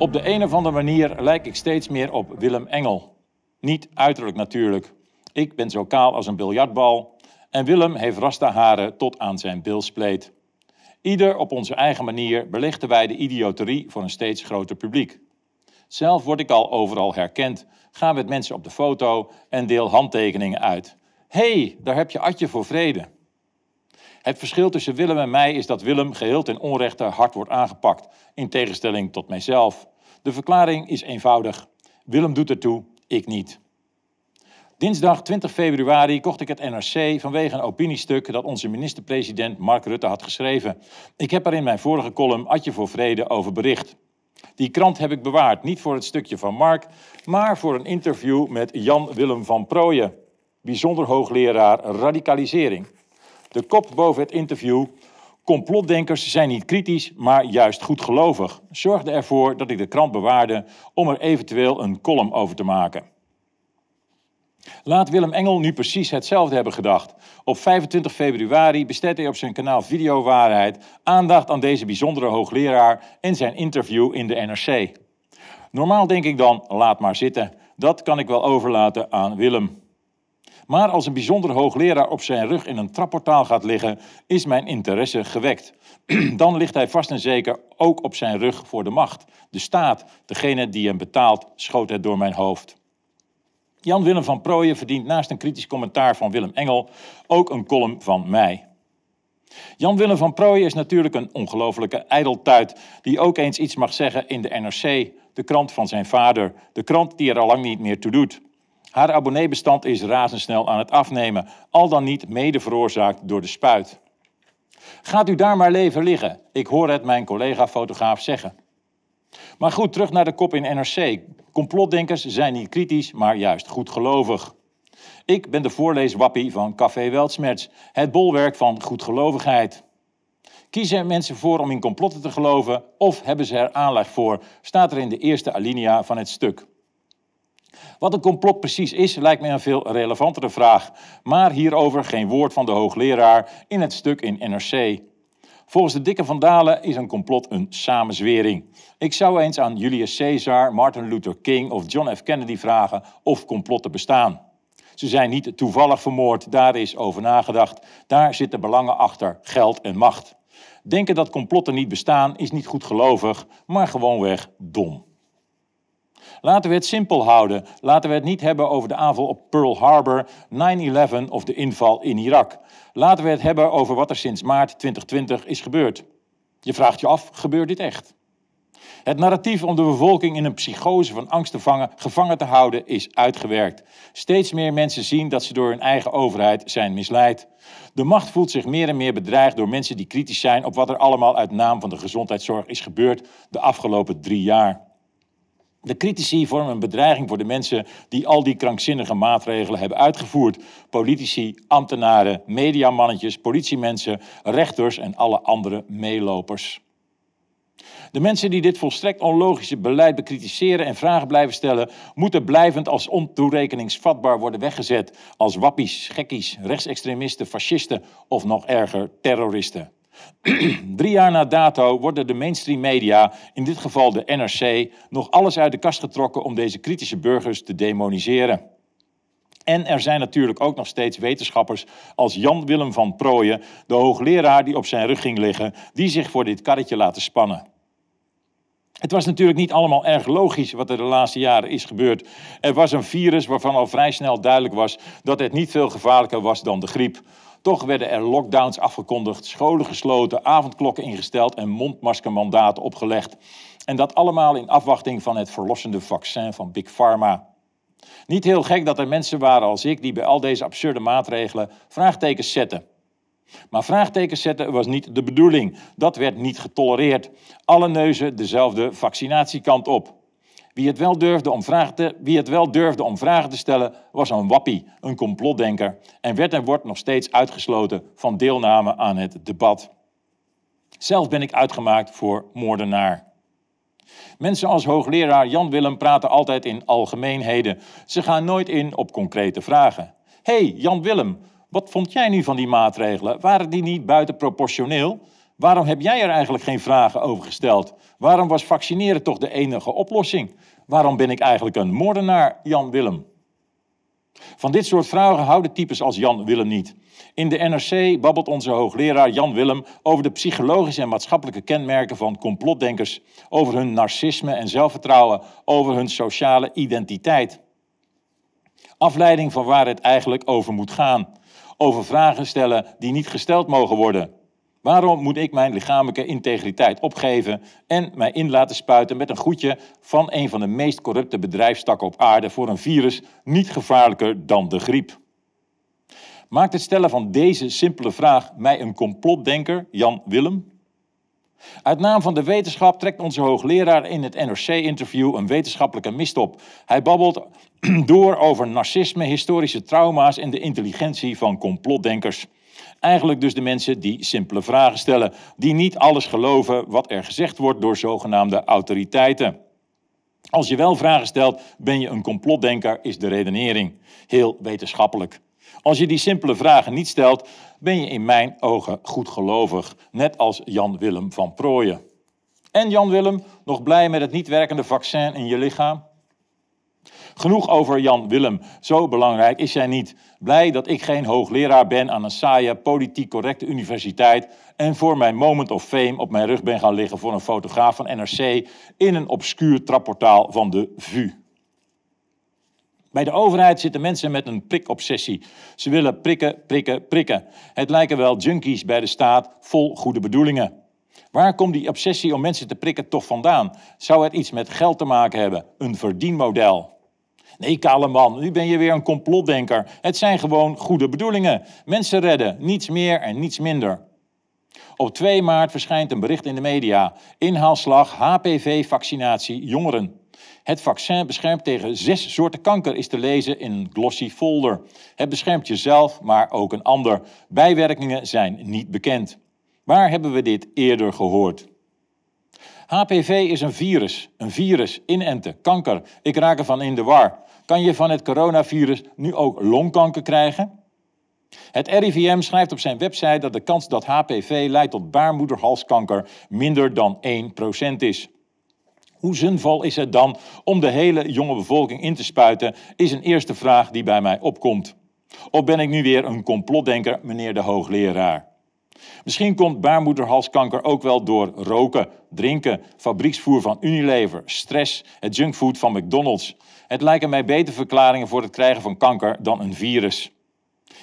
Op de een of andere manier lijk ik steeds meer op Willem Engel. Niet uiterlijk natuurlijk. Ik ben zo kaal als een biljartbal en Willem heeft rasta haren tot aan zijn bilspleet. Ieder op onze eigen manier belichten wij de idioterie voor een steeds groter publiek. Zelf word ik al overal herkend, ga met mensen op de foto en deel handtekeningen uit. Hey, daar heb je Atje voor vrede. Het verschil tussen Willem en mij is dat Willem geheel ten onrechte hard wordt aangepakt, in tegenstelling tot mijzelf. De verklaring is eenvoudig. Willem doet ertoe, ik niet. Dinsdag 20 februari kocht ik het NRC vanwege een opiniestuk dat onze minister-president Mark Rutte had geschreven. Ik heb er in mijn vorige column Atje voor Vrede over bericht. Die krant heb ik bewaard, niet voor het stukje van Mark, maar voor een interview met Jan Willem van Prooijen, bijzonder hoogleraar radicalisering. De kop boven het interview Complotdenkers zijn niet kritisch, maar juist goedgelovig. Zorgde ervoor dat ik de krant bewaarde om er eventueel een column over te maken. Laat Willem Engel nu precies hetzelfde hebben gedacht. Op 25 februari besteedt hij op zijn kanaal Video Waarheid aandacht aan deze bijzondere hoogleraar en zijn interview in de NRC. Normaal denk ik dan, laat maar zitten. Dat kan ik wel overlaten aan Willem. Maar als een bijzonder hoogleraar op zijn rug in een trapportaal gaat liggen, is mijn interesse gewekt. Dan ligt hij vast en zeker ook op zijn rug voor de macht. De staat, degene die hem betaalt, schoot het door mijn hoofd. Jan Willem van Prooijen verdient naast een kritisch commentaar van Willem Engel ook een column van mij. Jan Willem van Prooijen is natuurlijk een ongelofelijke ijdeltuit die ook eens iets mag zeggen in de NRC, de krant van zijn vader, de krant die er al lang niet meer toe doet. Haar abonneebestand is razendsnel aan het afnemen, al dan niet mede veroorzaakt door de spuit. Gaat u daar maar leven liggen, ik hoor het mijn collega-fotograaf zeggen. Maar goed, terug naar de kop in NRC. Complotdenkers zijn niet kritisch, maar juist goedgelovig. Ik ben de voorleeswappie van Café Weltsmerts, het bolwerk van goedgelovigheid. Kiezen mensen voor om in complotten te geloven of hebben ze er aanleg voor, staat er in de eerste alinea van het stuk. Wat een complot precies is, lijkt me een veel relevantere vraag. Maar hierover geen woord van de hoogleraar in het stuk in NRC. Volgens de dikke Vandalen is een complot een samenzwering. Ik zou eens aan Julius Caesar, Martin Luther King of John F. Kennedy vragen of complotten bestaan. Ze zijn niet toevallig vermoord, daar is over nagedacht. Daar zitten belangen achter, geld en macht. Denken dat complotten niet bestaan is niet goed gelovig, maar gewoonweg dom. Laten we het simpel houden. Laten we het niet hebben over de aanval op Pearl Harbor, 9-11 of de inval in Irak. Laten we het hebben over wat er sinds maart 2020 is gebeurd. Je vraagt je af, gebeurt dit echt? Het narratief om de bevolking in een psychose van angst te vangen, gevangen te houden is uitgewerkt. Steeds meer mensen zien dat ze door hun eigen overheid zijn misleid. De macht voelt zich meer en meer bedreigd door mensen die kritisch zijn op wat er allemaal uit naam van de gezondheidszorg is gebeurd de afgelopen drie jaar. De critici vormen een bedreiging voor de mensen die al die krankzinnige maatregelen hebben uitgevoerd. Politici, ambtenaren, mediamannetjes, politiemensen, rechters en alle andere meelopers. De mensen die dit volstrekt onlogische beleid bekritiseren en vragen blijven stellen, moeten blijvend als ontoerekeningsvatbaar worden weggezet als wappies, gekkies, rechtsextremisten, fascisten of nog erger terroristen. Drie jaar na dato worden de mainstream media, in dit geval de NRC, nog alles uit de kast getrokken om deze kritische burgers te demoniseren. En er zijn natuurlijk ook nog steeds wetenschappers als Jan Willem van Prooijen, de hoogleraar die op zijn rug ging liggen, die zich voor dit karretje laten spannen. Het was natuurlijk niet allemaal erg logisch wat er de laatste jaren is gebeurd. Er was een virus waarvan al vrij snel duidelijk was dat het niet veel gevaarlijker was dan de griep. Toch werden er lockdowns afgekondigd, scholen gesloten, avondklokken ingesteld en mondmaskermandaten opgelegd. En dat allemaal in afwachting van het verlossende vaccin van Big Pharma. Niet heel gek dat er mensen waren als ik die bij al deze absurde maatregelen vraagtekens zetten. Maar vraagtekens zetten was niet de bedoeling. Dat werd niet getolereerd. Alle neuzen dezelfde vaccinatiekant op. Wie het, wel durfde om vragen te, wie het wel durfde om vragen te stellen, was een wappie, een complotdenker, en werd en wordt nog steeds uitgesloten van deelname aan het debat. Zelf ben ik uitgemaakt voor moordenaar. Mensen als hoogleraar Jan Willem praten altijd in algemeenheden. Ze gaan nooit in op concrete vragen. hey, Jan Willem, wat vond jij nu van die maatregelen? Waren die niet buitenproportioneel? Waarom heb jij er eigenlijk geen vragen over gesteld? Waarom was vaccineren toch de enige oplossing? Waarom ben ik eigenlijk een moordenaar, Jan Willem? Van dit soort vragen houden types als Jan Willem niet. In de NRC babbelt onze hoogleraar Jan Willem over de psychologische en maatschappelijke kenmerken van complotdenkers, over hun narcisme en zelfvertrouwen, over hun sociale identiteit. Afleiding van waar het eigenlijk over moet gaan. Over vragen stellen die niet gesteld mogen worden. Waarom moet ik mijn lichamelijke integriteit opgeven en mij in laten spuiten met een goedje van een van de meest corrupte bedrijfstakken op aarde voor een virus niet gevaarlijker dan de griep? Maakt het stellen van deze simpele vraag mij een complotdenker, Jan Willem? Uit naam van de wetenschap trekt onze hoogleraar in het NRC-interview een wetenschappelijke mist op. Hij babbelt door over narcisme, historische trauma's en de intelligentie van complotdenkers. Eigenlijk dus de mensen die simpele vragen stellen, die niet alles geloven wat er gezegd wordt door zogenaamde autoriteiten. Als je wel vragen stelt, ben je een complotdenker, is de redenering. Heel wetenschappelijk. Als je die simpele vragen niet stelt, ben je in mijn ogen goedgelovig, net als Jan Willem van Prooijen. En Jan Willem, nog blij met het niet werkende vaccin in je lichaam? Genoeg over Jan Willem. Zo belangrijk is hij niet. Blij dat ik geen hoogleraar ben aan een saaie, politiek correcte universiteit en voor mijn moment of fame op mijn rug ben gaan liggen voor een fotograaf van NRC in een obscuur trapportaal van de VU. Bij de overheid zitten mensen met een prikobsessie. Ze willen prikken, prikken, prikken. Het lijken wel junkies bij de staat vol goede bedoelingen. Waar komt die obsessie om mensen te prikken toch vandaan? Zou het iets met geld te maken hebben? Een verdienmodel? Nee, kale man, nu ben je weer een complotdenker. Het zijn gewoon goede bedoelingen. Mensen redden, niets meer en niets minder. Op 2 maart verschijnt een bericht in de media. Inhaalslag HPV-vaccinatie jongeren. Het vaccin beschermt tegen zes soorten kanker, is te lezen in een glossy folder. Het beschermt jezelf, maar ook een ander. Bijwerkingen zijn niet bekend. Waar hebben we dit eerder gehoord? HPV is een virus. Een virus, inenten, kanker. Ik raak ervan in de war. Kan je van het coronavirus nu ook longkanker krijgen? Het RIVM schrijft op zijn website dat de kans dat HPV leidt tot baarmoederhalskanker minder dan 1% is. Hoe zinvol is het dan om de hele jonge bevolking in te spuiten, is een eerste vraag die bij mij opkomt. Of ben ik nu weer een complotdenker, meneer de hoogleraar? Misschien komt baarmoederhalskanker ook wel door roken, drinken, fabrieksvoer van Unilever, stress, het junkfood van McDonald's. Het lijken mij beter verklaringen voor het krijgen van kanker dan een virus.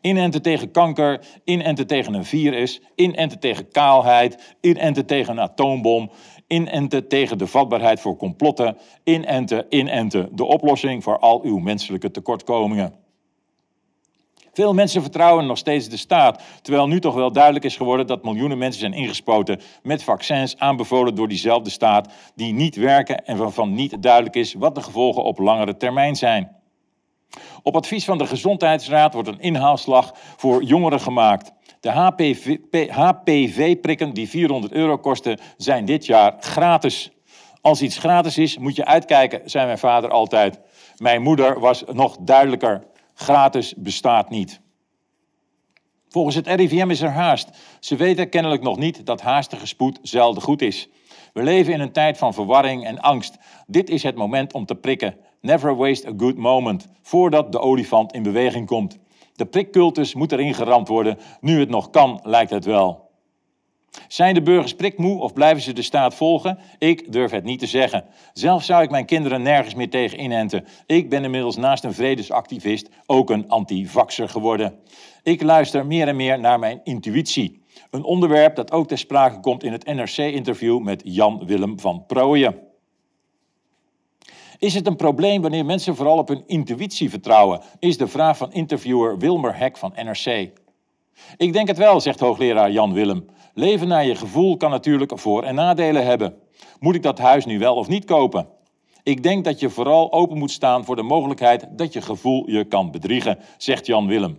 Inenten tegen kanker, inenten tegen een virus, inenten tegen kaalheid, inenten tegen een atoombom, inenten tegen de vatbaarheid voor complotten, inenten, inenten, de oplossing voor al uw menselijke tekortkomingen. Veel mensen vertrouwen nog steeds de staat, terwijl nu toch wel duidelijk is geworden dat miljoenen mensen zijn ingespoten met vaccins aanbevolen door diezelfde staat, die niet werken en waarvan niet duidelijk is wat de gevolgen op langere termijn zijn. Op advies van de Gezondheidsraad wordt een inhaalslag voor jongeren gemaakt. De HPV-prikken die 400 euro kosten, zijn dit jaar gratis. Als iets gratis is, moet je uitkijken, zei mijn vader altijd. Mijn moeder was nog duidelijker. Gratis bestaat niet. Volgens het RIVM is er haast. Ze weten kennelijk nog niet dat haastige spoed zelden goed is. We leven in een tijd van verwarring en angst. Dit is het moment om te prikken. Never waste a good moment, voordat de olifant in beweging komt. De prikcultus moet erin geramd worden. Nu het nog kan, lijkt het wel. Zijn de burgers prikmoe of blijven ze de staat volgen? Ik durf het niet te zeggen. Zelf zou ik mijn kinderen nergens meer tegen inenten. Ik ben inmiddels naast een vredesactivist ook een antivaxer geworden. Ik luister meer en meer naar mijn intuïtie. Een onderwerp dat ook ter sprake komt in het NRC-interview met Jan Willem van Prooijen. Is het een probleem wanneer mensen vooral op hun intuïtie vertrouwen? Is de vraag van interviewer Wilmer Hek van NRC. Ik denk het wel, zegt hoogleraar Jan Willem. Leven naar je gevoel kan natuurlijk voor- en nadelen hebben. Moet ik dat huis nu wel of niet kopen? Ik denk dat je vooral open moet staan voor de mogelijkheid dat je gevoel je kan bedriegen, zegt Jan Willem.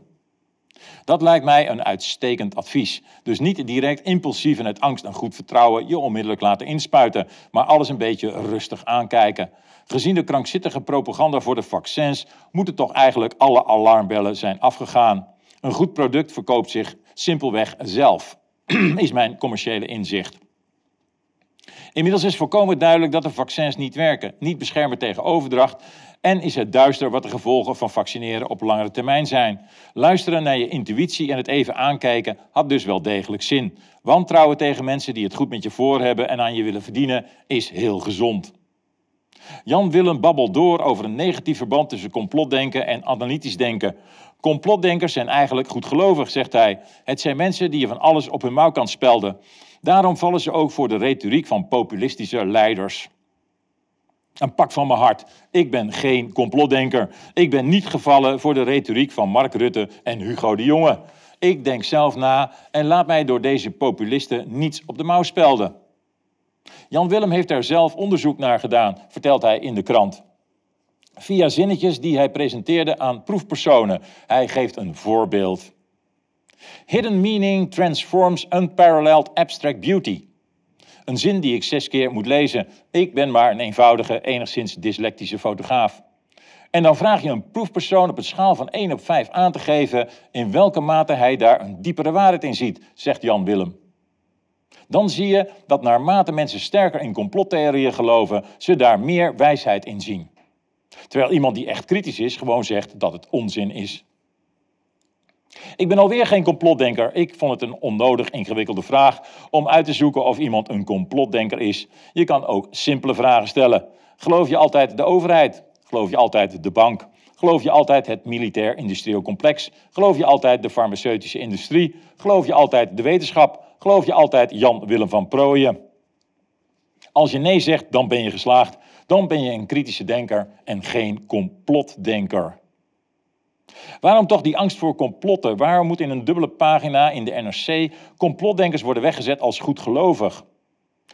Dat lijkt mij een uitstekend advies. Dus niet direct impulsief en uit angst en goed vertrouwen je onmiddellijk laten inspuiten, maar alles een beetje rustig aankijken. Gezien de krankzinnige propaganda voor de vaccins moeten toch eigenlijk alle alarmbellen zijn afgegaan. Een goed product verkoopt zich simpelweg zelf. is mijn commerciële inzicht. Inmiddels is volkomen duidelijk dat de vaccins niet werken, niet beschermen tegen overdracht en is het duister wat de gevolgen van vaccineren op langere termijn zijn. Luisteren naar je intuïtie en het even aankijken had dus wel degelijk zin. Wantrouwen tegen mensen die het goed met je voor hebben en aan je willen verdienen is heel gezond. Jan Willem babbelt door over een negatief verband tussen complotdenken en analytisch denken. Complotdenkers zijn eigenlijk goedgelovig, zegt hij. Het zijn mensen die je van alles op hun mouw kan spelden. Daarom vallen ze ook voor de retoriek van populistische leiders. Een pak van mijn hart. Ik ben geen complotdenker. Ik ben niet gevallen voor de retoriek van Mark Rutte en Hugo de Jonge. Ik denk zelf na en laat mij door deze populisten niets op de mouw spelden. Jan Willem heeft daar zelf onderzoek naar gedaan, vertelt hij in de krant. Via zinnetjes die hij presenteerde aan proefpersonen. Hij geeft een voorbeeld. Hidden meaning transforms unparalleled abstract beauty. Een zin die ik zes keer moet lezen. Ik ben maar een eenvoudige, enigszins dyslectische fotograaf. En dan vraag je een proefpersoon op een schaal van 1 op 5 aan te geven in welke mate hij daar een diepere waarheid in ziet, zegt Jan Willem. Dan zie je dat naarmate mensen sterker in complottheorieën geloven, ze daar meer wijsheid in zien. Terwijl iemand die echt kritisch is gewoon zegt dat het onzin is. Ik ben alweer geen complotdenker. Ik vond het een onnodig ingewikkelde vraag om uit te zoeken of iemand een complotdenker is. Je kan ook simpele vragen stellen. Geloof je altijd de overheid? Geloof je altijd de bank? Geloof je altijd het militair-industrieel complex? Geloof je altijd de farmaceutische industrie? Geloof je altijd de wetenschap? Geloof je altijd Jan Willem van Prooijen? Als je nee zegt, dan ben je geslaagd. Dan ben je een kritische denker en geen complotdenker. Waarom toch die angst voor complotten? Waarom moet in een dubbele pagina in de NRC complotdenkers worden weggezet als goedgelovig?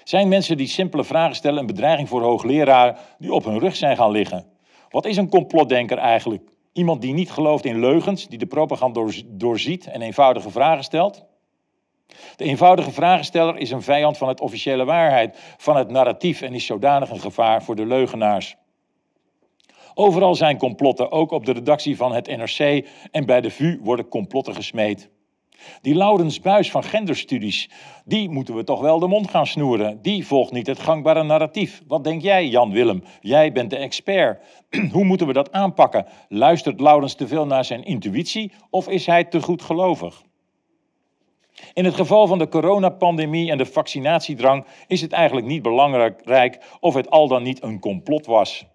Zijn mensen die simpele vragen stellen een bedreiging voor hoogleraren die op hun rug zijn gaan liggen? Wat is een complotdenker eigenlijk? Iemand die niet gelooft in leugens, die de propaganda doorziet en eenvoudige vragen stelt? De eenvoudige vragensteller is een vijand van het officiële waarheid, van het narratief en is zodanig een gevaar voor de leugenaars. Overal zijn complotten, ook op de redactie van het NRC en bij de VU worden complotten gesmeed. Die Laurens Buis van genderstudies, die moeten we toch wel de mond gaan snoeren. Die volgt niet het gangbare narratief. Wat denk jij, Jan Willem? Jij bent de expert. Hoe moeten we dat aanpakken? Luistert Laurens te veel naar zijn intuïtie of is hij te goed gelovig? In het geval van de coronapandemie en de vaccinatiedrang is het eigenlijk niet belangrijk of het al dan niet een complot was.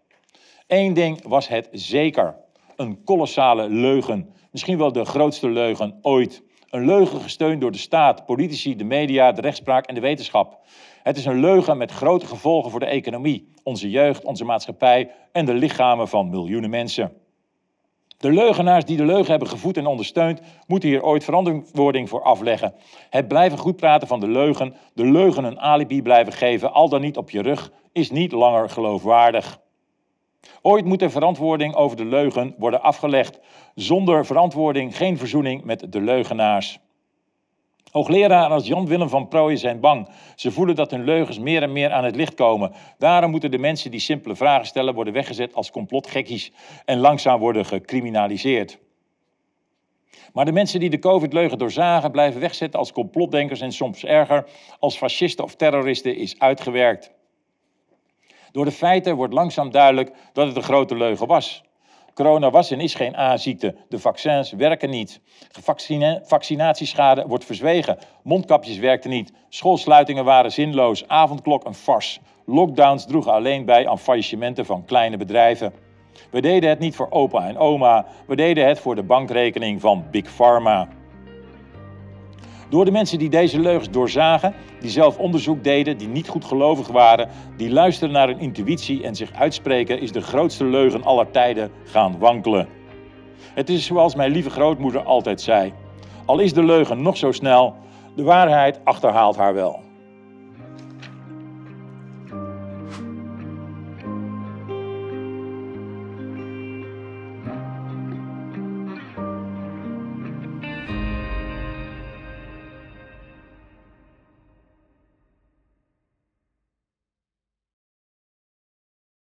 Eén ding was het zeker. Een kolossale leugen. Misschien wel de grootste leugen ooit. Een leugen gesteund door de staat, politici, de media, de rechtspraak en de wetenschap. Het is een leugen met grote gevolgen voor de economie, onze jeugd, onze maatschappij en de lichamen van miljoenen mensen. De leugenaars die de leugen hebben gevoed en ondersteund, moeten hier ooit verantwoording voor afleggen. Het blijven goed praten van de leugen, de leugen een alibi blijven geven, al dan niet op je rug, is niet langer geloofwaardig. Ooit moet er verantwoording over de leugen worden afgelegd. Zonder verantwoording geen verzoening met de leugenaars. Hoogleraren als Jan Willem van Prooijen zijn bang. Ze voelen dat hun leugens meer en meer aan het licht komen. Daarom moeten de mensen die simpele vragen stellen worden weggezet als complotgekkies en langzaam worden gecriminaliseerd. Maar de mensen die de COVID-leugen doorzagen blijven wegzetten als complotdenkers en soms erger als fascisten of terroristen is uitgewerkt. Door de feiten wordt langzaam duidelijk dat het een grote leugen was. Corona was en is geen A-ziekte. De vaccins werken niet. vaccinatieschade wordt verzwegen. Mondkapjes werkten niet. Schoolsluitingen waren zinloos. Avondklok een fars. Lockdowns droegen alleen bij aan faillissementen van kleine bedrijven. We deden het niet voor opa en oma. We deden het voor de bankrekening van Big Pharma. Door de mensen die deze leugens doorzagen, die zelf onderzoek deden, die niet goed gelovig waren, die luisteren naar hun intuïtie en zich uitspreken, is de grootste leugen aller tijden gaan wankelen. Het is zoals mijn lieve grootmoeder altijd zei: al is de leugen nog zo snel, de waarheid achterhaalt haar wel.